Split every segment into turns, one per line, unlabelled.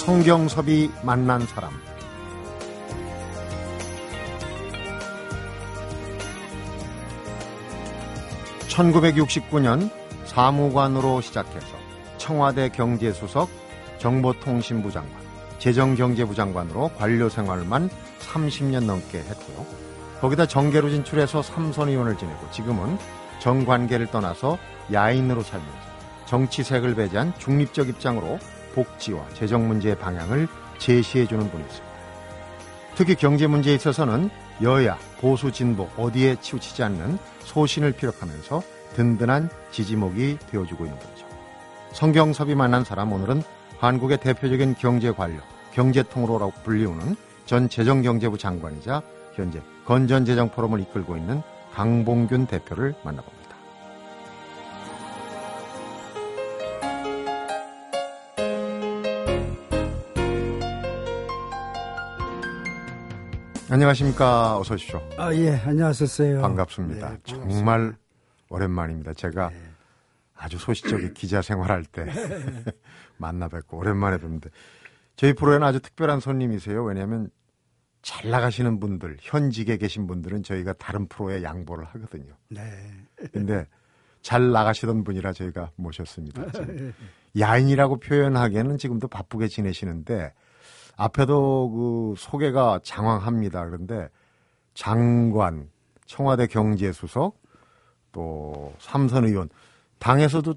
성경섭이 만난 사람 (1969년) 사무관으로 시작해서 청와대 경제수석 정보통신부 장관 재정경제부 장관으로 관료 생활만 30년 넘게 했고요. 거기다 정계로 진출해서 삼선 의원을 지내고 지금은 정관계를 떠나서 야인으로 살면서 정치색을 배제한 중립적 입장으로 복지와 재정 문제의 방향을 제시해주는 분이 있습니다. 특히 경제 문제에 있어서는 여야, 보수, 진보 어디에 치우치지 않는 소신을 피력하면서 든든한 지지목이 되어주고 있는 분이죠. 성경섭이 만난 사람 오늘은 한국의 대표적인 경제 관료, 경제통으로라고 불리우는 전 재정경제부 장관이자 현재 건전재정 포럼을 이끌고 있는 강봉균 대표를 만나봅니다. 안녕하십니까. 어서 오십시오.
아, 예, 안녕하셨어요.
반갑습니다.
네,
정말 오랜만입니다. 제가 네. 아주 소시적인 기자 생활할 때 만나 뵙고 오랜만에 뵙는데 저희 프로에는 아주 특별한 손님이세요. 왜냐하면 잘 나가시는 분들, 현직에 계신 분들은 저희가 다른 프로에 양보를 하거든요. 네. 근데 잘 나가시던 분이라 저희가 모셨습니다. 야인이라고 표현하기에는 지금도 바쁘게 지내시는데 앞에도 그 소개가 장황합니다. 그런데 장관, 청와대 경제수석, 또 삼선 의원, 당에서도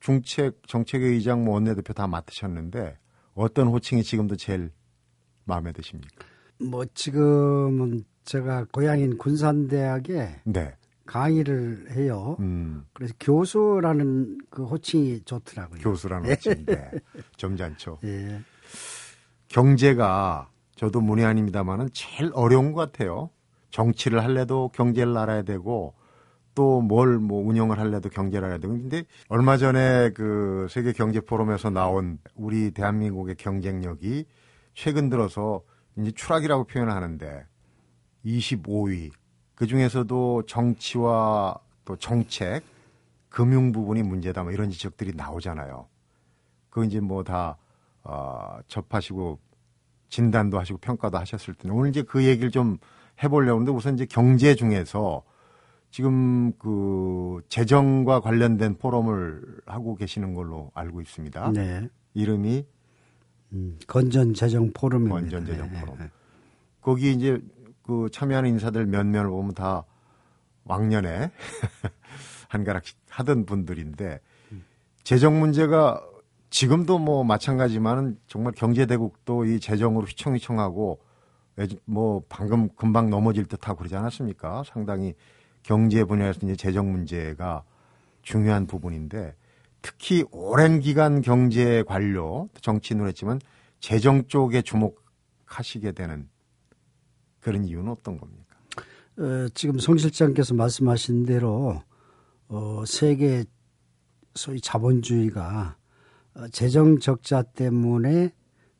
중책 정책의장 뭐 원내대표 다 맡으셨는데 어떤 호칭이 지금도 제일 마음에 드십니까?
뭐 지금은 제가 고향인 군산대학에 네. 강의를 해요. 음. 그래서 교수라는 그 호칭이 좋더라고요.
교수라는 호칭인데 점잖죠. 예. 경제가 저도 문의 아닙니다만은 제일 어려운 것 같아요. 정치를 할래도 경제를 알아야 되고 또 뭘 뭐 운영을 할래도 경제를 알아야 되고 근데 얼마 전에 그 세계 경제 포럼에서 나온 우리 대한민국의 경쟁력이 최근 들어서 이제 추락이라고 표현을 하는데 25위 그 중에서도 정치와 또 정책 금융 부분이 문제다 뭐 이런 지적들이 나오잖아요. 그 이제 뭐다 어, 접하시고 진단도 하시고 평가도 하셨을 텐데 오늘 이제 그 얘기를 좀 해보려고 하는데 우선 이제 경제 중에서 지금 그 재정과 관련된 포럼을 하고 계시는 걸로 알고 있습니다. 네. 이름이
음, 건전 재정 포럼입니다.
건전 재정 네. 포럼. 네. 거기 이제 그 참여하는 인사들 몇몇을 보면 다 왕년에 한가락씩 하던 분들인데 재정 문제가 지금도 뭐 마찬가지만은 정말 경제 대국도 이 재정으로 휘청휘청하고 뭐 방금 금방 넘어질 듯하고 그러지 않았습니까? 상당히 경제 분야에서 이제 재정 문제가 중요한 부분인데 특히 오랜 기간 경제 관료 정치인을 했지만 재정 쪽에 주목하시게 되는 그런 이유는 어떤 겁니까?
어, 지금 송 실장께서 말씀하신 대로 어, 세계 소위 자본주의가 어, 재정 적자 때문에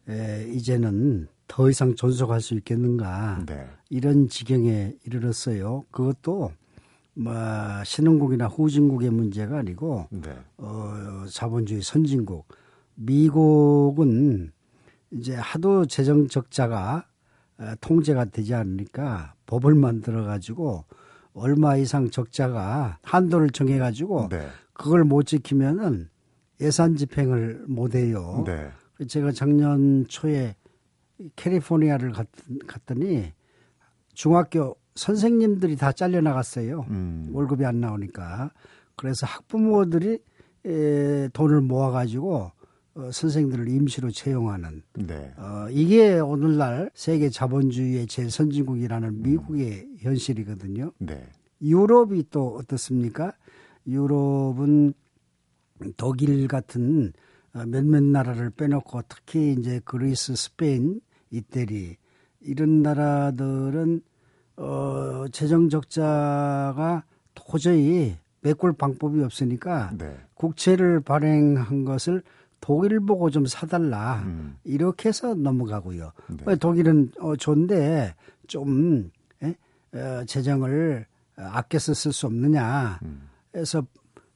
에, 이제는 더 이상 존속할 수 있겠는가 네. 이런 지경에 이르렀어요. 그것도 뭐 신흥국이나 후진국의 문제가 아니고 네. 어, 자본주의 선진국 미국은 이제 하도 재정 적자가 어, 통제가 되지 않으니까 법을 만들어 가지고 얼마 이상 적자가 한도를 정해 가지고 네. 그걸 못 지키면은 예산 집행을 못 해요. 네. 제가 작년 초에 캘리포니아를 갔, 더니 중학교 선생님들이 다 잘려 나갔어요. 음. 월급이 안 나오니까. 그래서 학부모들이 에, 돈을 모아가지고 어, 선생들을 임시로 채용하는 네. 어, 이게 오늘날 세계 자본주의의 제선진국이라는 미국의 음. 현실이거든요. 네. 유럽이 또 어떻습니까? 유럽은 독일 같은 어, 몇몇 나라를 빼놓고 특히 이제 그리스, 스페인, 이태리 이런 나라들은 어 재정 적자가 도저히 메꿀 방법이 없으니까 네. 국채를 발행한 것을 독일 보고 좀 사달라 음. 이렇게 해서 넘어가고요. 네. 독일은 어 좋은데 좀 에? 어, 재정을 아껴서 쓸 수 없느냐 해서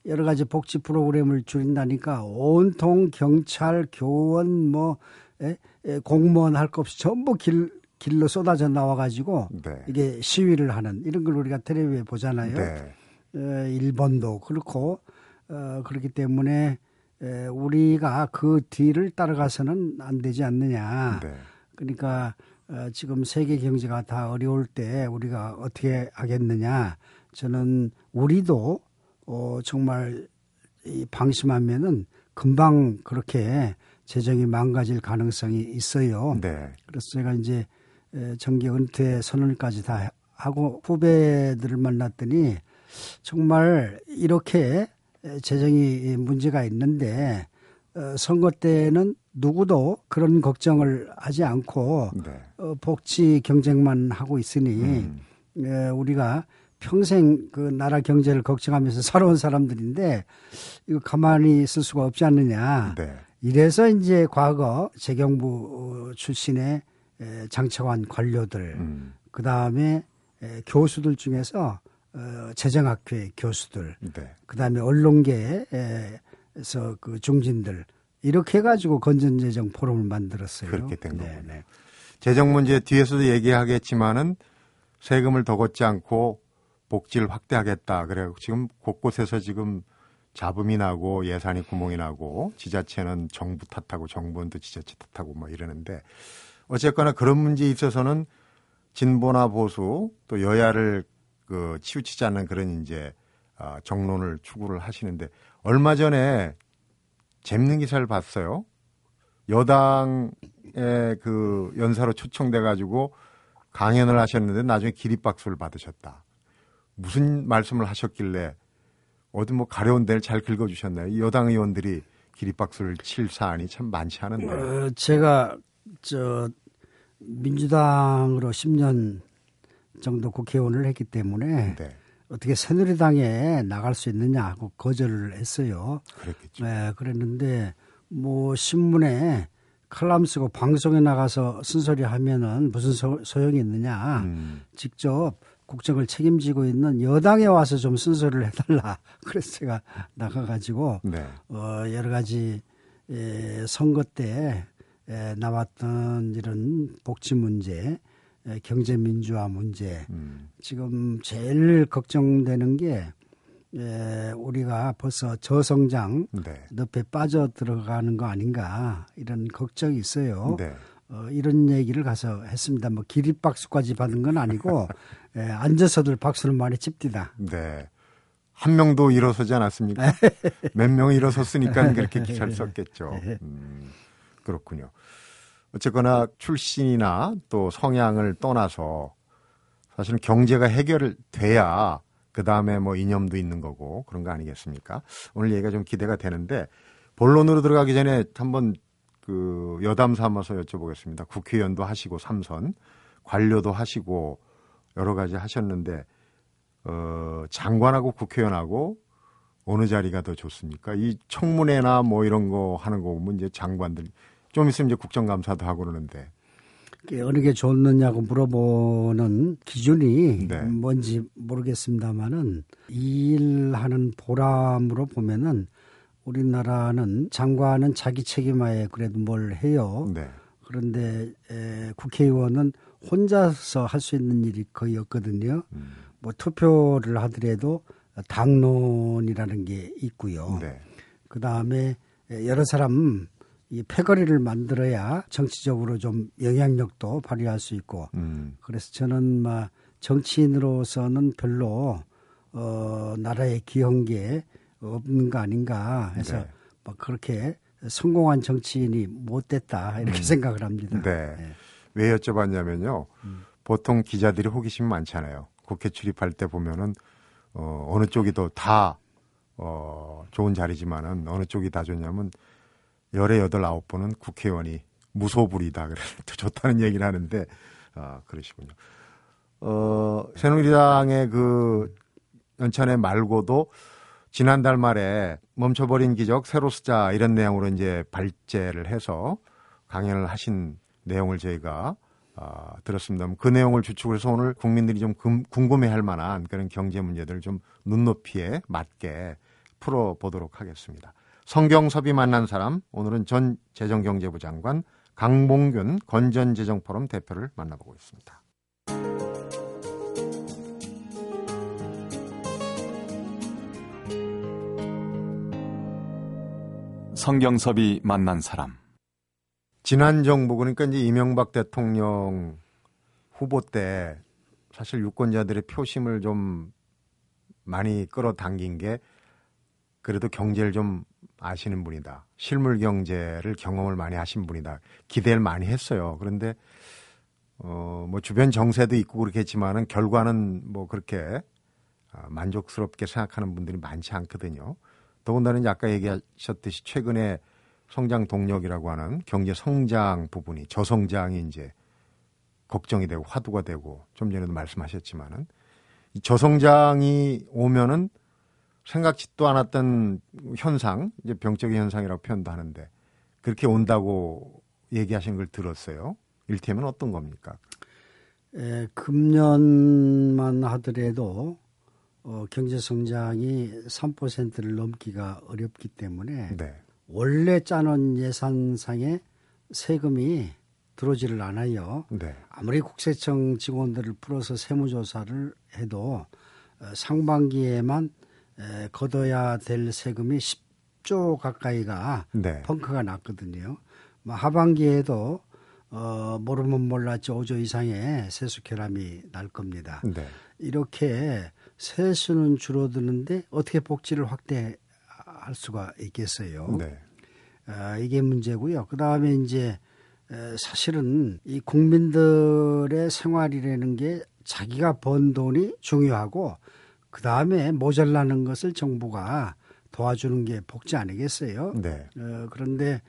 여러 가지 복지 프로그램을 줄인다니까 온통 경찰, 교원, 뭐 에, 에, 공무원 할 것 없이 전부 길 길로 쏟아져 나와가지고 네. 이게 시위를 하는 이런 걸 우리가 텔레비에 보잖아요. 네. 에, 일본도 그렇고 어, 그렇기 때문에 에, 우리가 그 뒤를 따라가서는 안 되지 않느냐. 네. 그러니까 어, 지금 세계 경제가 다 어려울 때 우리가 어떻게 하겠느냐. 저는 우리도 어, 정말 이 방심하면은 금방 그렇게 재정이 망가질 가능성이 있어요. 네. 그래서 제가 이제 정기 은퇴 선언까지 다 하고 후배들을 만났더니 정말 이렇게 재정이 문제가 있는데 어, 선거 때는 누구도 그런 걱정을 하지 않고 네. 어, 복지 경쟁만 하고 있으니 음. 우리가 평생 그 나라 경제를 걱정하면서 살아온 사람들인데 이거 가만히 있을 수가 없지 않느냐. 네. 이래서 이제 과거 재경부 출신의 장차관 관료들, 음. 그 다음에 교수들 중에서 어, 재정학회 교수들, 네. 그 다음에 언론계에서 그 중진들 이렇게 해가지고 건전재정 포럼을 만들었어요.
그렇게 된 네, 거군요. 네. 재정 문제 뒤에서도 얘기하겠지만은 세금을 더 걷지 않고 복지를 확대하겠다. 그래 지금 곳곳에서 지금 잡음이 나고 예산이 구멍이 나고 지자체는 정부 탓하고 정부는 또 지자체 탓하고 뭐 이러는데 어쨌거나 그런 문제에 있어서는 진보나 보수 또 여야를 그 치우치지 않는 그런 이제 아, 정론을 추구를 하시는데 얼마 전에 재밌는 기사를 봤어요. 여당의 그 연사로 초청돼 가지고 강연을 하셨는데 나중에 기립박수를 받으셨다. 무슨 말씀을 하셨길래 어디 뭐 가려운 데를 잘 긁어주셨나요? 여당 의원들이 기립박수를 칠 사안이 참 많지 않은데. 어,
제가 저 민주당으로 10년 정도 국회의원을 했기 때문에 네. 어떻게 새누리당에 나갈 수 있느냐 하고 거절을 했어요.
그랬겠죠.
네, 그랬는데 뭐 신문에 칼럼 쓰고 방송에 나가서 쓴소리 하면은 무슨 소, 용이 있느냐. 음. 직접 국정을 책임지고 있는 여당에 와서 좀 순서를 해달라. 그래서 제가 나가가지고 네. 어, 여러 가지 에, 선거 때 에, 나왔던 이런 복지 문제, 에, 경제 민주화 문제, 음. 지금 제일 걱정되는 게 에, 우리가 벌써 저성장 네. 늪에 빠져 들어가는 거 아닌가 이런 걱정이 있어요. 네. 어, 이런 얘기를 가서 했습니다. 뭐 기립박수까지 받은 건 아니고 예, 앉아서들 박수를 많이 칩니다.
네. 한 명도 일어서지 않았습니까? 몇 명이 일어섰으니까 그렇게 기사를 썼겠죠. 음, 그렇군요. 어쨌거나 출신이나 또 성향을 떠나서 사실은 경제가 해결돼야 그 다음에 뭐 이념도 있는 거고 그런 거 아니겠습니까? 오늘 얘기가 좀 기대가 되는데 본론으로 들어가기 전에 한번 그 여담 삼아서 여쭤보겠습니다. 국회의원도 하시고 삼선, 관료도 하시고 여러 가지 하셨는데 어, 장관하고 국회의원하고 어느 자리가 더 좋습니까? 이 청문회나 뭐 이런 거 하는 거 보면 이제 장관들 좀 있으면 이제 국정감사도 하고 그러는데
어느 게 좋느냐고 물어보는 기준이 네. 뭔지 모르겠습니다만은 일하는 보람으로 보면은 우리나라는 장관은 자기 책임하에 그래도 뭘 해요. 네. 그런데 에, 국회의원은 혼자서 할 수 있는 일이 거의 없거든요. 음. 뭐 투표를 하더라도 당론이라는 게 있고요. 네. 그 다음에 여러 사람 이 패거리를 만들어야 정치적으로 좀 영향력도 발휘할 수 있고. 음. 그래서 저는 막 정치인으로서는 별로 어 나라에 기여한 게 없는 거 아닌가 해서 네. 뭐 그렇게 성공한 정치인이 못 됐다 이렇게 음. 생각을 합니다.
네. 네. 왜 여쭤봤냐면요. 음. 보통 기자들이 호기심 많잖아요. 국회 출입할 때 보면은 어, 어느 쪽이 더 다 어, 좋은 자리지만은 어느 쪽이 다 좋냐면 열에 여덟 아홉 번은 국회의원이 무소불이다 그래 더 좋다는 얘기를 하는데 아 그러시군요. 어, 새누리당의 그 연찬회 말고도 지난달 말에 멈춰버린 기적 새로 쓰자 이런 내용으로 이제 발제를 해서 강연을 하신 내용을 저희가 어, 들었습니다. 그 내용을 주축을 해서 오늘 국민들이 좀 궁금해할 만한 그런 경제 문제들을 좀 눈높이에 맞게 풀어보도록 하겠습니다. 성경섭이 만난 사람 오늘은 전 재정경제부 장관 강봉균 건전재정포럼 대표를 만나보고 있습니다.
성경섭이 만난 사람.
지난 정부 그러니까 이제 이명박 대통령 후보 때 사실 유권자들의 표심을 좀 많이 끌어당긴 게 그래도 경제를 좀 아시는 분이다. 실물 경제를 경험을 많이 하신 분이다. 기대를 많이 했어요. 그런데 어, 뭐 주변 정세도 있고 그렇겠지만은 결과는 뭐 그렇게 아, 만족스럽게 생각하는 분들이 많지 않거든요. 더군다나 아까 얘기하셨듯이 최근에 성장 동력이라고 하는 경제 성장 부분이 저성장이 이제 걱정이 되고 화두가 되고 좀 전에도 말씀하셨지만은 이 저성장이 오면은 생각지도 않았던 현상, 이제 병적인 현상이라고 표현도 하는데 그렇게 온다고 얘기하신 걸 들었어요. 일테면 어떤 겁니까?
에, 금년만 하더라도 어, 경제 성장이 3%를 넘기가 어렵기 때문에 네. 원래 짜놓은 예산상에 세금이 들어오지를 않아요. 네. 아무리 국세청 직원들을 풀어서 세무조사를 해도 어, 상반기에만 에, 걷어야 될 세금이 10조 가까이가 네. 펑크가 났거든요. 뭐 하반기에도 어, 모르면 몰랐지 5조 이상의 세수 결함이 날 겁니다. 네. 이렇게 세수는 줄어드는데 어떻게 복지를 확대 할 수가 있겠어요? 네. 아, 이게 문제고요. 그 다음에 이제 사실은 이 국민들의 생활이라는 게 자기가 번 돈이 중요하고 그 다음에 모자라는 것을 정부가 도와주는 게 복지 아니겠어요? 네. 어, 그런데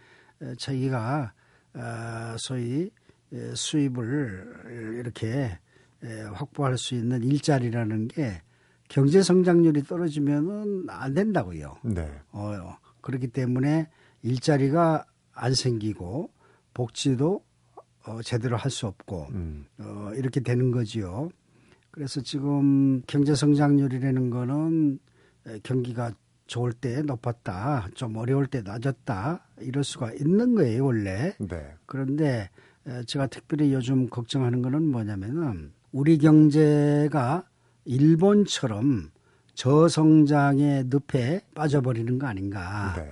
자기가 어, 소위 수입을 이렇게 확보할 수 있는 일자리라는 게 경제 성장률이 떨어지면은 안 된다고요. 네. 어, 그렇기 때문에 일자리가 안 생기고 복지도 어, 제대로 할 수 없고 음. 어, 이렇게 되는 거지요. 그래서 지금 경제 성장률이라는 거는 경기가 좋을 때 높았다, 좀 어려울 때 낮았다 이럴 수가 있는 거예요 원래. 네. 그런데 제가 특별히 요즘 걱정하는 거는 뭐냐면은 우리 경제가 일본처럼 저성장의 늪에 빠져버리는 거 아닌가. 네.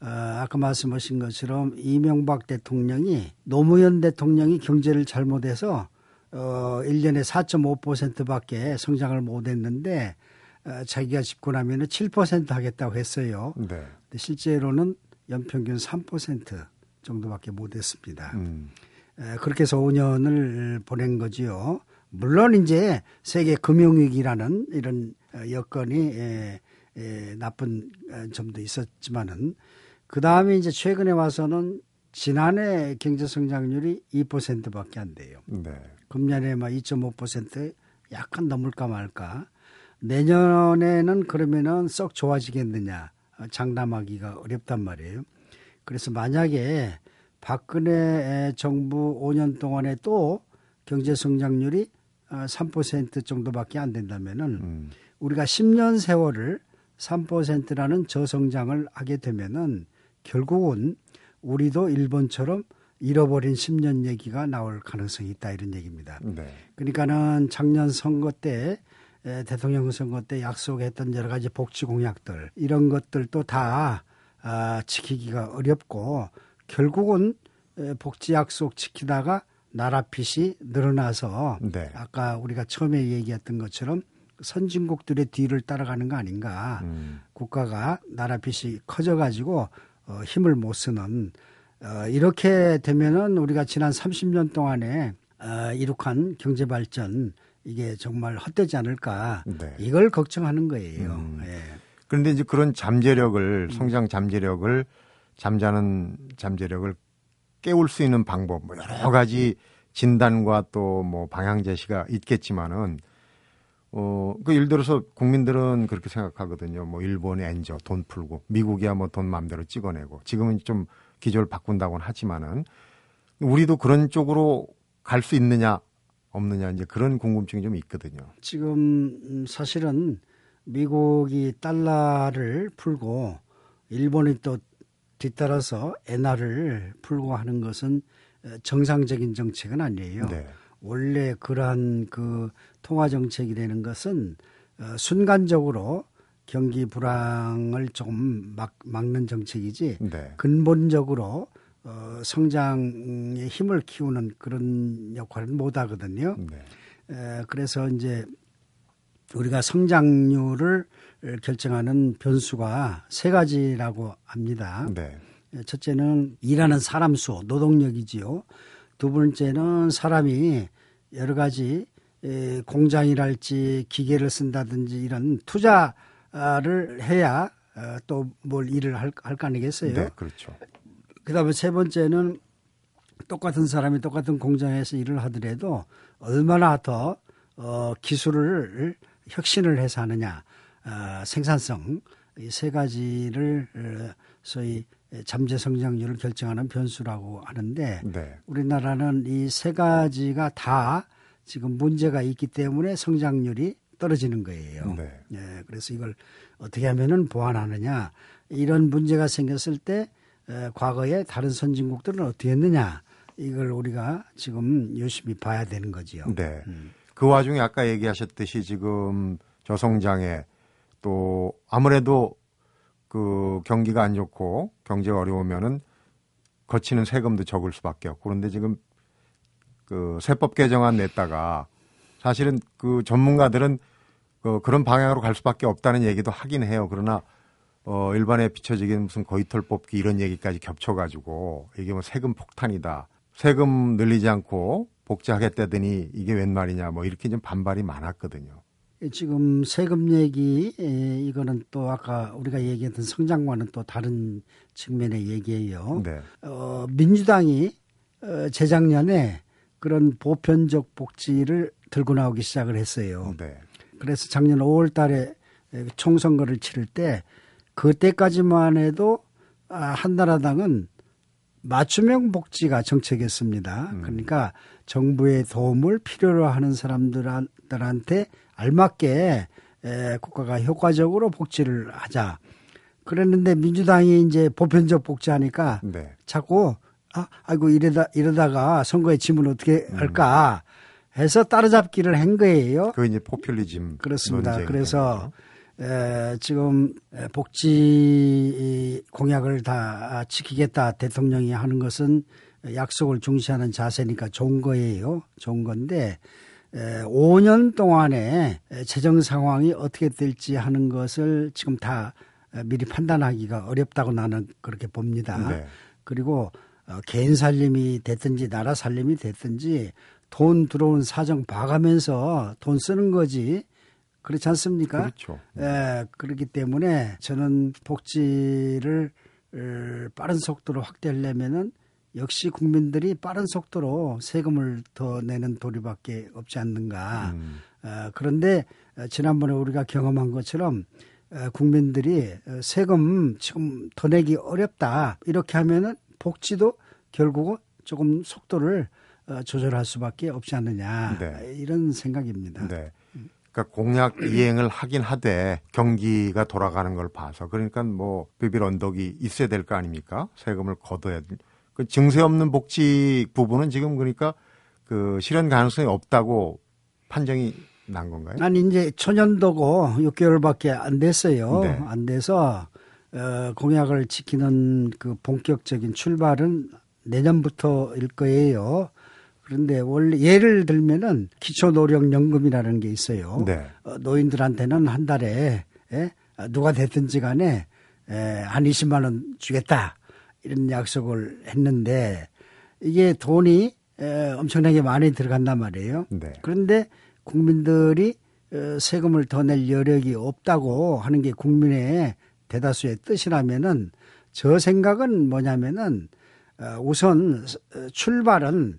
어, 아까 말씀하신 것처럼 이명박 대통령이 노무현 대통령이 경제를 잘못해서 어, 1년에 4.5%밖에 성장을 못 했는데 어, 자기가 집권하면 7% 하겠다고 했어요. 네. 근데 실제로는 연평균 3% 정도밖에 못 했습니다. 음. 에, 그렇게 해서 5년을 보낸 거지요. 물론 이제 세계 금융위기라는 이런 어, 여건이 에, 에, 나쁜 어, 점도 있었지만은 그 다음에 이제 최근에 와서는 지난해 경제 성장률이 2%밖에 안 돼요. 네. 금년에 막 2.5% 약간 넘을까 말까. 내년에는 그러면은 썩 좋아지겠느냐 어, 장담하기가 어렵단 말이에요. 그래서 만약에 박근혜 정부 5년 동안에 또 경제 성장률이 3% 어, 정도밖에 안 된다면은 음. 우리가 10년 세월을 3%라는 저성장을 하게 되면은 결국은 우리도 일본처럼 잃어버린 10년 얘기가 나올 가능성이 있다 이런 얘기입니다. 네. 그러니까는 작년 선거 때 대통령 선거 때 약속했던 여러 가지 복지 공약들 이런 것들도 다 아, 지키기가 어렵고 결국은 복지 약속 지키다가 나라 빚이 늘어나서 네. 아까 우리가 처음에 얘기했던 것처럼 선진국들의 뒤를 따라가는 거 아닌가. 음. 국가가 나라 빚이 커져가지고 어, 힘을 못 쓰는 어, 이렇게 되면은 우리가 지난 30년 동안에 어, 이룩한 경제 발전 이게 정말 헛되지 않을까 네. 이걸 걱정하는 거예요. 음. 예.
그런데 이제 그런 잠재력을 음. 성장 잠재력을 잠자는 잠재력을 깨울 수 있는 방법 뭐 여러 가지 진단과 또 뭐 방향 제시가 있겠지만은 어, 그 예를 들어서 국민들은 그렇게 생각하거든요. 뭐 일본의 엔저 돈 풀고 미국이야 뭐 돈 마음대로 찍어내고 지금은 좀 기조를 바꾼다고는 하지만은 우리도 그런 쪽으로 갈 수 있느냐 없느냐 이제 그런 궁금증이 좀 있거든요.
지금 사실은 미국이 달러를 풀고 일본이 또 뒤따라서 엔화를 풀고 하는 것은 정상적인 정책은 아니에요. 네. 원래 그러한 그 통화 정책이라는 것은 어, 순간적으로 경기 불황을 조금 막, 막는 정책이지 네. 근본적으로 어, 성장의 힘을 키우는 그런 역할은 못 하거든요. 네. 에, 그래서 이제 우리가 성장률을 결정하는 변수가 세 가지라고 합니다. 네. 첫째는 일하는 사람 수, 노동력이지요. 두 번째는 사람이 여러 가지 공장이랄지 기계를 쓴다든지 이런 투자를 해야 어, 또뭘 일을 할, 할거 아니겠어요?
네, 그렇죠.
그 다음에 세 번째는 똑같은 사람이 똑같은 공장에서 일을 하더라도 얼마나 더 어, 기술을 혁신을 해서 하느냐, 어, 생산성 이 세 가지를 어, 소위 잠재 성장률을 결정하는 변수라고 하는데 네. 우리나라는 이 세 가지가 다 지금 문제가 있기 때문에 성장률이 떨어지는 거예요. 네. 네. 그래서 이걸 어떻게 하면은 보완하느냐 이런 문제가 생겼을 때 에, 과거에 다른 선진국들은 어떻게 했느냐 이걸 우리가 지금 열심히 봐야 되는 거지요.
네. 음. 그 와중에 아까 얘기하셨듯이 지금 저성장에 또 아무래도 그 경기가 안 좋고 경제가 어려우면은 거치는 세금도 적을 수밖에 없고 그런데 지금 그 세법 개정안 냈다가 사실은 그 전문가들은 그 그런 방향으로 갈 수밖에 없다는 얘기도 하긴 해요. 그러나 어 일반에 비춰지기는 무슨 거위털 뽑기 이런 얘기까지 겹쳐가지고 이게 뭐 세금 폭탄이다. 세금 늘리지 않고 복지하겠다더니 이게 웬 말이냐 뭐 이렇게 좀 반발이 많았거든요.
지금 세금 얘기 이거는 또 아까 우리가 얘기했던 성장과는 또 다른 측면의 얘기예요. 네. 어, 민주당이 어, 재작년에 그런 보편적 복지를 들고 나오기 시작을 했어요. 네. 그래서 작년 5월 달에 총선거를 치를 때 그때까지만 해도 아, 한나라당은 맞춤형 복지가 정책이었습니다. 음. 그러니까 정부의 도움을 필요로 하는 사람들한테 알맞게 국가가 효과적으로 복지를 하자. 그랬는데 민주당이 이제 보편적 복지하니까 네. 자꾸 아, 아이고 이러다 이러다가 선거에 지면 어떻게 음. 할까 해서 따라잡기를 한 거예요.
그 이제 포퓰리즘
그렇습니다. 그래서 에, 지금 복지 공약을 다 지키겠다 대통령이 하는 것은 약속을 중시하는 자세니까 좋은 거예요. 좋은 건데 에, 5년 동안에 재정 상황이 어떻게 될지 하는 것을 지금 다 미리 판단하기가 어렵다고 나는 그렇게 봅니다. 네. 그리고 어, 개인 살림이 됐든지 나라 살림이 됐든지 돈 들어온 사정 봐가면서 돈 쓰는 거지. 그렇지 않습니까?
그렇죠.
예, 그렇기 때문에 저는 복지를 어, 빠른 속도로 확대하려면은 역시 국민들이 빠른 속도로 세금을 더 내는 도리밖에 없지 않는가. 음. 어, 그런데 지난번에 우리가 경험한 것처럼 어, 국민들이 세금 지금 더 내기 어렵다. 이렇게 하면은 복지도 결국은 조금 속도를 어, 조절할 수밖에 없지 않느냐 네. 이런 생각입니다.
네. 그러니까 공약 이행을 하긴 하되 경기가 돌아가는 걸 봐서 그러니까 뭐 비빌 언덕이 있어야 될 거 아닙니까? 세금을 걷어야 그 증세 없는 복지 부분은 지금 그러니까 그 실현 가능성이 없다고 판정이 난 건가요?
아니 이제 초년도고 6개월밖에 안 됐어요. 네. 안 돼서 어, 공약을 지키는 그 본격적인 출발은 내년부터일 거예요. 그런데 원래 예를 들면은 기초노령연금이라는 게 있어요. 네. 어, 노인들한테는 한 달에 예? 누가 됐든지 간에 에, 한 20만 원 주겠다 이런 약속을 했는데 이게 돈이 에, 엄청나게 많이 들어간단 말이에요. 네. 그런데 국민들이 어, 세금을 더 낼 여력이 없다고 하는 게 국민의 대다수의 뜻이라면은 저 생각은 뭐냐면은 어, 우선 출발은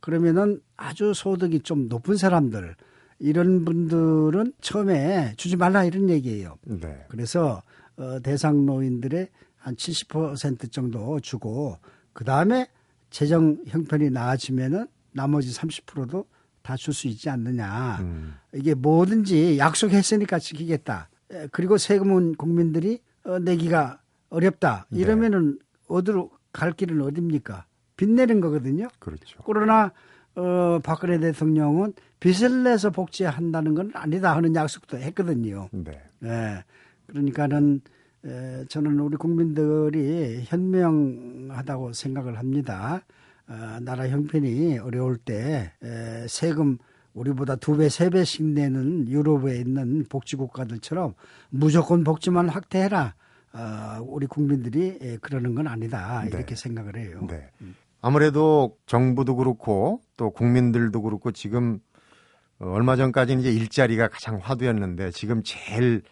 그러면은 아주 소득이 좀 높은 사람들 이런 분들은 처음에 주지 말라 이런 얘기예요. 네. 그래서 어, 대상 노인들의 한 70% 정도 주고 그 다음에 재정 형편이 나아지면은 나머지 30%도 다 줄 수 있지 않느냐. 음. 이게 뭐든지 약속했으니까 지키겠다. 그리고 세금은 국민들이 어, 내기가 어렵다. 네. 이러면은 네. 어디로 갈 길은 어딥니까? 빚 내는 거거든요.
그렇죠.
그러나 어, 박근혜 대통령은 빚을 내서 복지한다는 건 아니다 하는 약속도 했거든요.
네.
네. 그러니까는 에, 저는 우리 국민들이 현명하다고 생각을 합니다. 어, 나라 형편이 어려울 때 에, 세금 우리보다 두 배, 세 배씩 내는 유럽에 있는 복지국가들처럼 무조건 복지만 확대해라. 어, 우리 국민들이 에, 그러는 건 아니다. 네. 이렇게 생각을 해요.
네. 아무래도 정부도 그렇고 또 국민들도 그렇고 지금 얼마 전까지는 이제 일자리가 가장 화두였는데 지금 제일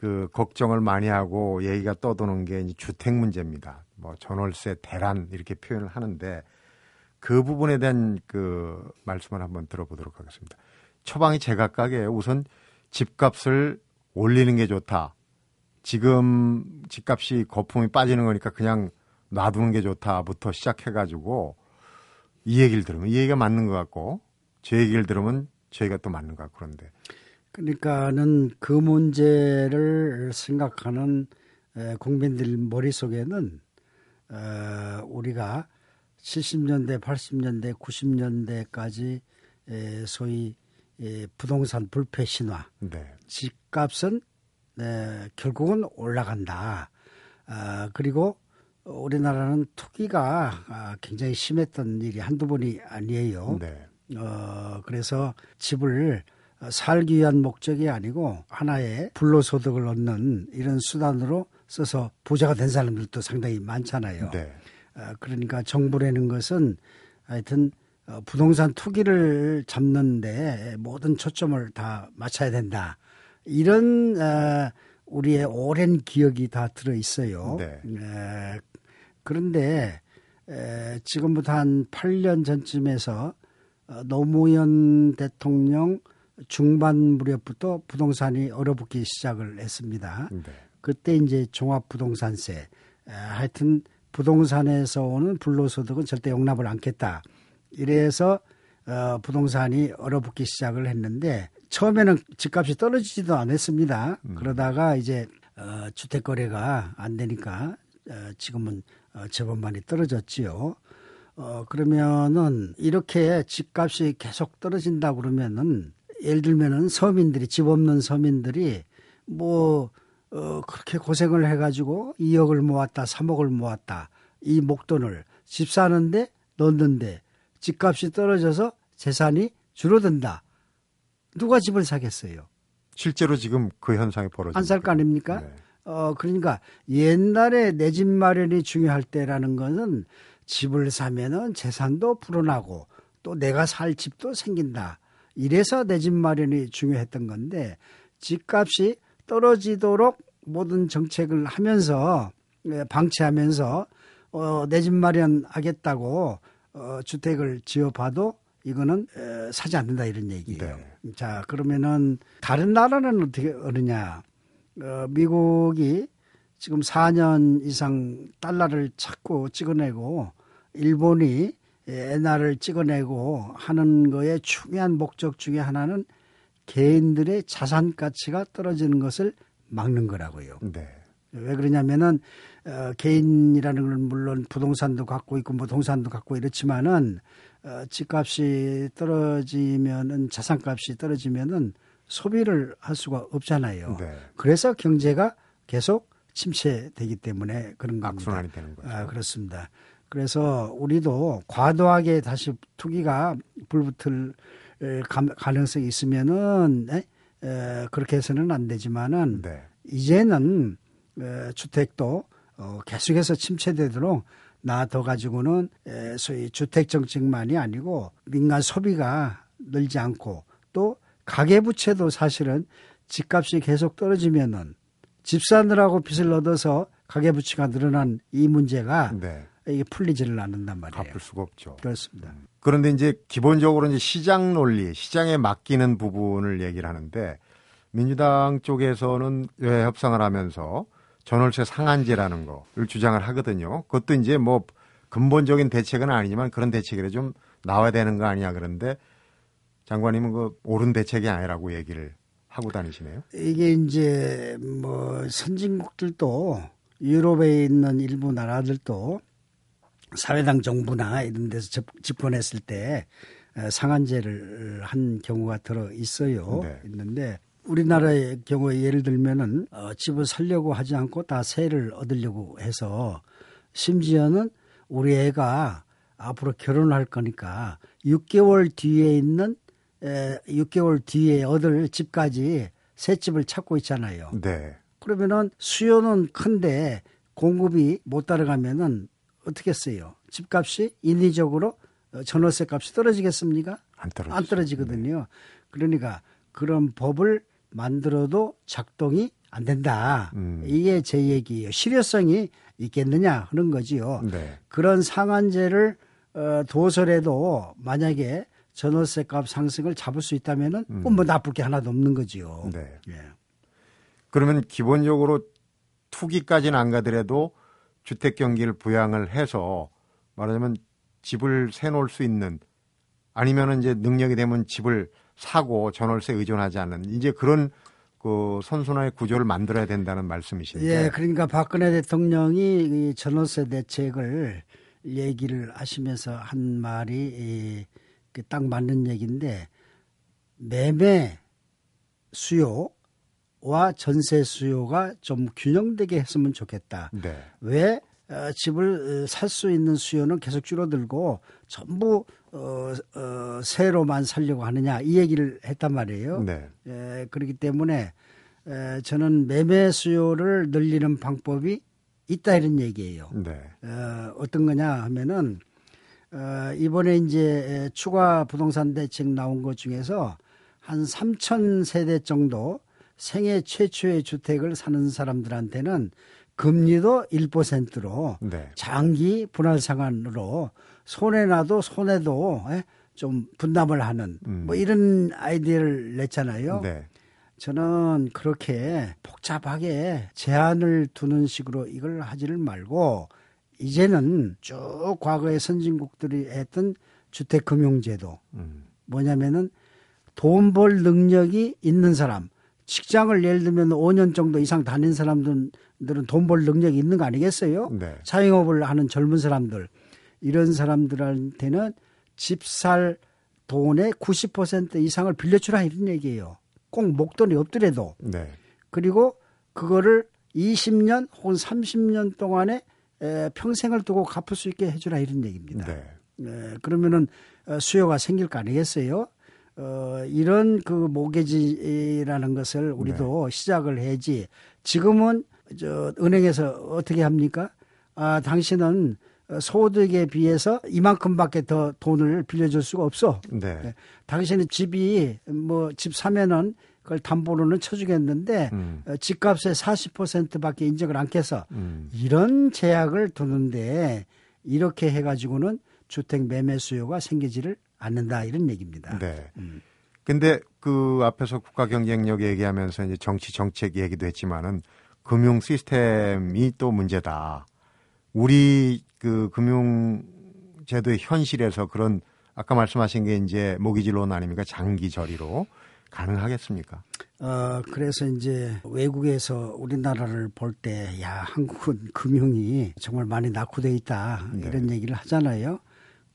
그 걱정을 많이 하고 얘기가 떠도는 게 주택 문제입니다. 뭐 전월세 대란 이렇게 표현을 하는데 그 부분에 대한 그 말씀을 한번 들어보도록 하겠습니다. 처방이 제각각에 우선 집값을 올리는 게 좋다. 지금 집값이 거품이 빠지는 거니까 그냥 놔두는 게 좋다부터 시작해가지고 이 얘기를 들으면 이 얘기가 맞는 것 같고 제 얘기를 들으면 저희가 또 맞는 것 같고 그런데
그러니까는 그 문제를 생각하는 국민들 머릿속에는 어, 우리가 70년대, 80년대, 90년대까지 소위 부동산 불패 신화, 네. 집값은 결국은 올라간다. 아, 그리고 우리나라는 투기가 아, 굉장히 심했던 일이 한두 번이 아니에요. 네. 어, 그래서 집을 살기 위한 목적이 아니고 하나의 불로소득을 얻는 이런 수단으로 써서 부자가 된 사람들도 상당히 많잖아요. 네. 어, 그러니까 정부라는 것은 하여튼 어, 부동산 투기를 잡는데 모든 초점을 다 맞춰야 된다. 이런 어, 우리의 오랜 기억이 다 들어 있어요. 네. 그런데 지금부터 한 8년 전쯤에서 노무현 대통령 중반 무렵부터 부동산이 얼어붙기 시작을 했습니다. 네. 그때 이제 종합부동산세, 하여튼 부동산에서 오는 불로소득은 절대 용납을 않겠다. 이래서 어, 부동산이 얼어붙기 시작을 했는데 처음에는 집값이 떨어지지도 않았습니다. 음. 그러다가 이제 어, 주택 거래가 안 되니까 어, 지금은 어, 제법 많이 떨어졌지요. 어, 그러면은 이렇게 집값이 계속 떨어진다 그러면은 예를 들면은 서민들이 집 없는 서민들이 뭐 어, 그렇게 고생을 해가지고 2억을 모았다, 3억을 모았다. 이 목돈을 집 사는데 넣는데 집값이 떨어져서 재산이 줄어든다. 누가 집을 사겠어요?
실제로 지금 그 현상이 벌어지고
안 살 거 아닙니까? 네. 어, 그러니까 옛날에 내 집 마련이 중요할 때라는 것은 집을 사면은 재산도 불어나고 또 내가 살 집도 생긴다. 이래서 내 집 마련이 중요했던 건데 집값이 떨어지도록 모든 정책을 하면서 예, 방치하면서 어, 내 집 마련하겠다고 어, 주택을 지어봐도 이거는 에, 사지 않는다 이런 얘기예요. 네. 자 그러면은 다른 나라는 어떻게 어느냐? 어, 미국이 지금 4년 이상 달러를 찾고 찍어내고 일본이 엔화를 찍어내고 하는 거에 중요한 목적 중에 하나는 개인들의 자산 가치가 떨어지는 것을 막는 거라고요. 네. 왜 그러냐면은 어, 개인이라는 건 물론 부동산도 갖고 있고 뭐 동산도 갖고 이렇지만은 어, 집값이 떨어지면은 자산값이 떨어지면은 소비를 할 수가 없잖아요. 네. 그래서 경제가 계속 침체되기 때문에 그런 겁니다.
악순환이 되는 거죠.
아, 그렇습니다. 그래서 우리도 과도하게 다시 투기가 불붙을 가능성이 있으면은 에? 에, 그렇게 해서는 안 되지만은 네. 이제는 에, 주택도 어, 계속해서 침체되도록 놔둬 가지고는 에, 소위 주택 정책만이 아니고 민간 소비가 늘지 않고 또 가계 부채도 사실은 집값이 계속 떨어지면은 집 사느라고 빚을 얻어서 가계 부채가 늘어난 이 문제가 네. 이게 풀리지를 않는단 말이에요.
갚을 수가 없죠.
그렇습니다.
그런데 이제 기본적으로 이제 시장 논리, 시장에 맡기는 부분을 얘기를 하는데 민주당 쪽에서는 왜 협상을 하면서 전월세 상한제라는 거를 주장을 하거든요. 그것도 이제 뭐 근본적인 대책은 아니지만 그런 대책이 좀 나와야 되는 거 아니냐 그런데 장관님은 그 옳은 대책이 아니라고 얘기를 하고 다니시네요.
이게 이제 뭐 선진국들도 유럽에 있는 일부 나라들도 사회당 정부나 이런 데서 집권했을 때 상한제를 한 경우가 들어 있어요. 네. 있는데 우리나라의 경우에 예를 들면은 어, 집을 살려고 하지 않고 다 세를 얻으려고 해서 심지어는 우리 애가 앞으로 결혼할 거니까 6개월 뒤에 있는 에, 6개월 뒤에 얻을 집까지 새 집을 찾고 있잖아요. 네. 그러면은 수요는 큰데 공급이 못 따라가면은 어떻게 써요? 집값이 인위적으로 어, 전월세 값이 떨어지겠습니까?
안,
안 떨어지거든요. 네. 그러니까 그런 법을 만들어도 작동이 안 된다. 음. 이게 제 얘기예요. 실효성이 있겠느냐 하는 거지요. 네. 그런 상한제를 어, 도설해도 만약에 전월세 값 상승을 잡을 수 있다면은 음. 뭐 나쁠 게 하나도 없는 거지요. 네. 예.
그러면 기본적으로 투기까지는 안 가더라도 주택 경기를 부양을 해서 말하자면 집을 새 놓을 수 있는 아니면은 이제 능력이 되면 집을 사고 전월세 의존하지 않는 이제 그런 그 선순환의 구조를 만들어야 된다는 말씀이신데.
예, 그러니까 박근혜 대통령이 이 전월세 대책을 얘기를 하시면서 한 말이 딱 맞는 얘기인데 매매 수요 와 전세 수요가 좀 균형되게 했으면 좋겠다. 네. 왜 어, 집을 어, 살수 있는 수요는 계속 줄어들고 전부 어, 어, 새로만 살려고 하느냐 이 얘기를 했단 말이에요. 네. 에, 그렇기 때문에 에, 저는 매매 수요를 늘리는 방법이 있다 이런 얘기예요. 네. 어, 어떤 거냐 하면은 어, 이번에 이제 추가 부동산 대책 나온 것 중에서 한 3천 세대 정도 생애 최초의 주택을 사는 사람들한테는 금리도 1%로 네. 장기 분할 상환으로 손해나도 손해도 예, 좀 분담을 하는 음. 뭐 이런 아이디어를 냈잖아요. 네. 저는 그렇게 복잡하게 제한을 두는 식으로 이걸 하지를 말고 이제는 쭉 과거의 선진국들이 했던 주택금융제도 음. 뭐냐면은 돈 벌 능력이 있는 사람 직장을 예를 들면 5년 정도 이상 다닌 사람들은 돈 벌 능력이 있는 거 아니겠어요? 네. 자영업을 하는 젊은 사람들 이런 사람들한테는 집 살 돈의 90% 이상을 빌려주라 이런 얘기예요. 꼭 목돈이 없더라도. 네. 그리고 그거를 20년 혹은 30년 동안에 평생을 두고 갚을 수 있게 해주라 이런 얘기입니다. 네. 네. 그러면은 어, 수요가 생길 거 아니겠어요? 어, 이런 그 모계지라는 것을 우리도 네. 시작을 해야지 지금은 저 은행에서 어떻게 합니까? 아, 당신은 소득에 비해서 이만큼밖에 더 돈을 빌려줄 수가 없어. 네. 네. 당신은 집이 뭐 집 사면은 그걸 담보로는 쳐주겠는데 음. 어, 집값의 40%밖에 인정을 않겠어. 음. 이런 제약을 두는데 이렇게 해가지고는 주택 매매 수요가 생기지를 않는다 이런 얘기입니다. 네.
음. 근데 그 앞에서 국가 경쟁력 얘기하면서 이제 정치 정책 얘기도 했지만은 금융 시스템이 또 문제다. 우리 그 금융 제도의 현실에서 그런 아까 말씀하신 게 이제 모기지론 아닙니까? 장기 저리로 가능하겠습니까?
어, 그래서 이제 외국에서 우리나라를 볼 때, 야, 한국은 금융이 정말 많이 낙후돼 있다. 네. 이런 얘기를 하잖아요.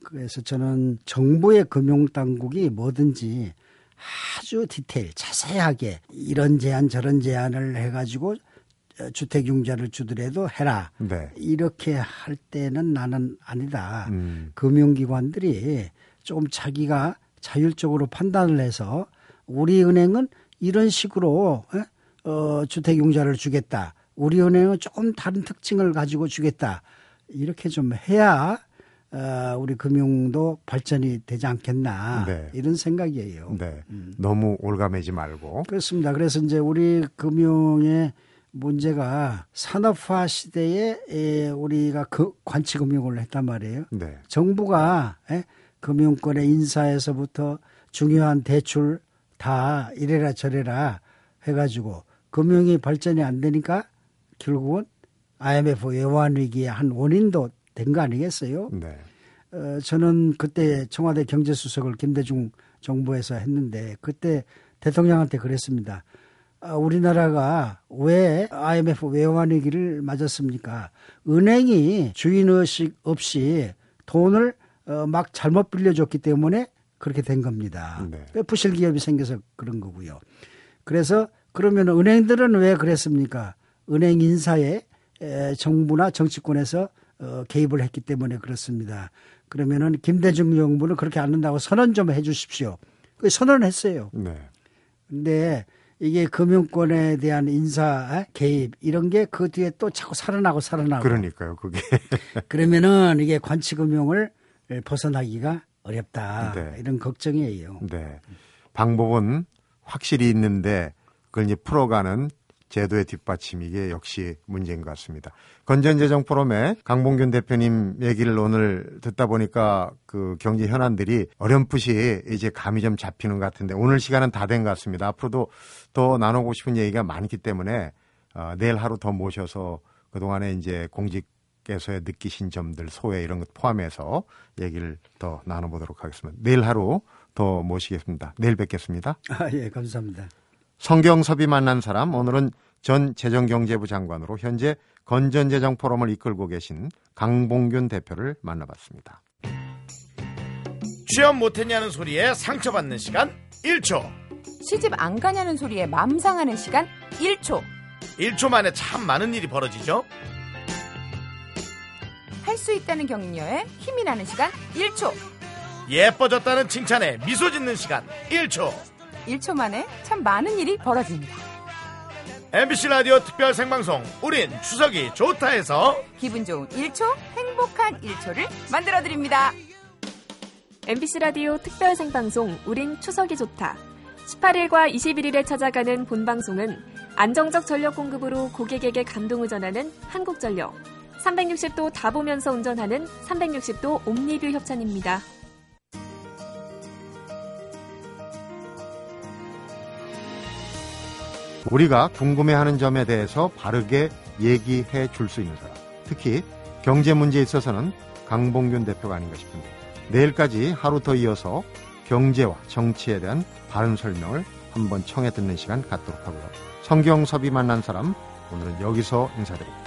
그래서 저는 정부의 금융당국이 뭐든지 아주 디테일, 자세하게 이런 제안 저런 제안을 해가지고 주택융자를 주더라도 해라. 네. 이렇게 할 때는 나는 아니다. 음. 금융기관들이 조금 자기가 자율적으로 판단을 해서 우리 은행은 이런 식으로 어, 주택융자를 주겠다. 우리 은행은 조금 다른 특징을 가지고 주겠다. 이렇게 좀 해야 어, 우리 금융도 발전이 되지 않겠나 네. 이런 생각이에요. 네.
음. 너무 올가매지 말고
그렇습니다. 그래서 이제 우리 금융의 문제가 산업화 시대에 우리가 그 관치금융을 했단 말이에요. 네. 정부가 금융권의 인사에서부터 중요한 대출 다 이래라 저래라 해가지고 금융이 발전이 안 되니까 결국은 IMF 외환 위기의 한 원인도 된 거 아니겠어요? 네. 어, 저는 그때 청와대 경제수석을 김대중 정부에서 했는데 그때 대통령한테 그랬습니다. 아, 우리나라가 왜 IMF 외환위기를 맞았습니까? 은행이 주인의식 없이 돈을 어, 막 잘못 빌려줬기 때문에 그렇게 된 겁니다. 네. 부실 기업이 생겨서 그런 거고요. 그래서 그러면 은행들은 왜 그랬습니까? 은행 인사에 정부나 정치권에서 어, 개입을 했기 때문에 그렇습니다. 그러면은 김대중 정부는 그렇게 안 한다고 선언 좀 해 주십시오. 그 선언했어요. 네. 근데 이게 금융권에 대한 인사 개입 이런 게 그 뒤에 또 자꾸 살아나고 살아나고.
그러니까요, 그게.
그러면은 이게 관치금융을 벗어나기가 어렵다. 네. 이런 걱정이에요.
네. 방법은 확실히 있는데 그걸 이제 풀어가는 제도의 뒷받침 이게 역시 문제인 것 같습니다. 건전재정 포럼에 강봉균 대표님 얘기를 오늘 듣다 보니까 그 경제 현안들이 어렴풋이 이제 감이 좀 잡히는 것 같은데 오늘 시간은 다 된 것 같습니다. 앞으로도 더 나누고 싶은 얘기가 많기 때문에 어, 내일 하루 더 모셔서 그동안에 이제 공직에서의 느끼신 점들 소외 이런 것 포함해서 얘기를 더 나눠보도록 하겠습니다. 내일 하루 더 모시겠습니다. 내일 뵙겠습니다.
아, 예, 감사합니다.
성경섭이 만난 사람 오늘은 전 재정경제부 장관으로 현재 건전재정 포럼을 이끌고 계신 강봉균 대표를 만나봤습니다.
취업 못했냐는 소리에 상처받는 시간 1초.
시집 안 가냐는 소리에 맘 상하는 시간 1초.
1초 만에 참 많은 일이 벌어지죠.
할 수 있다는 격려에 힘이 나는 시간 1초.
예뻐졌다는 칭찬에 미소 짓는 시간 1초.
1초 만에 참 많은 일이 벌어집니다.
MBC 라디오 특별 생방송 우린 추석이 좋다해서
기분 좋은 1초 행복한 1초를 만들어 드립니다.
MBC 라디오 특별 생방송 우린 추석이 좋다. 18일과 21일에 찾아가는 본방송은 안정적 전력 공급으로 고객에게 감동을 전하는 한국전력 360도 다 보면서 운전하는 360도 옴니뷰 협찬입니다.
우리가 궁금해하는 점에 대해서 바르게 얘기해 줄 수 있는 사람. 특히 경제 문제에 있어서는 강봉균 대표가 아닌가 싶은데 내일까지 하루 더 이어서 경제와 정치에 대한 바른 설명을 한번 청해 듣는 시간 갖도록 하고요. 성경섭이 만난 사람 오늘은 여기서 인사드립니다.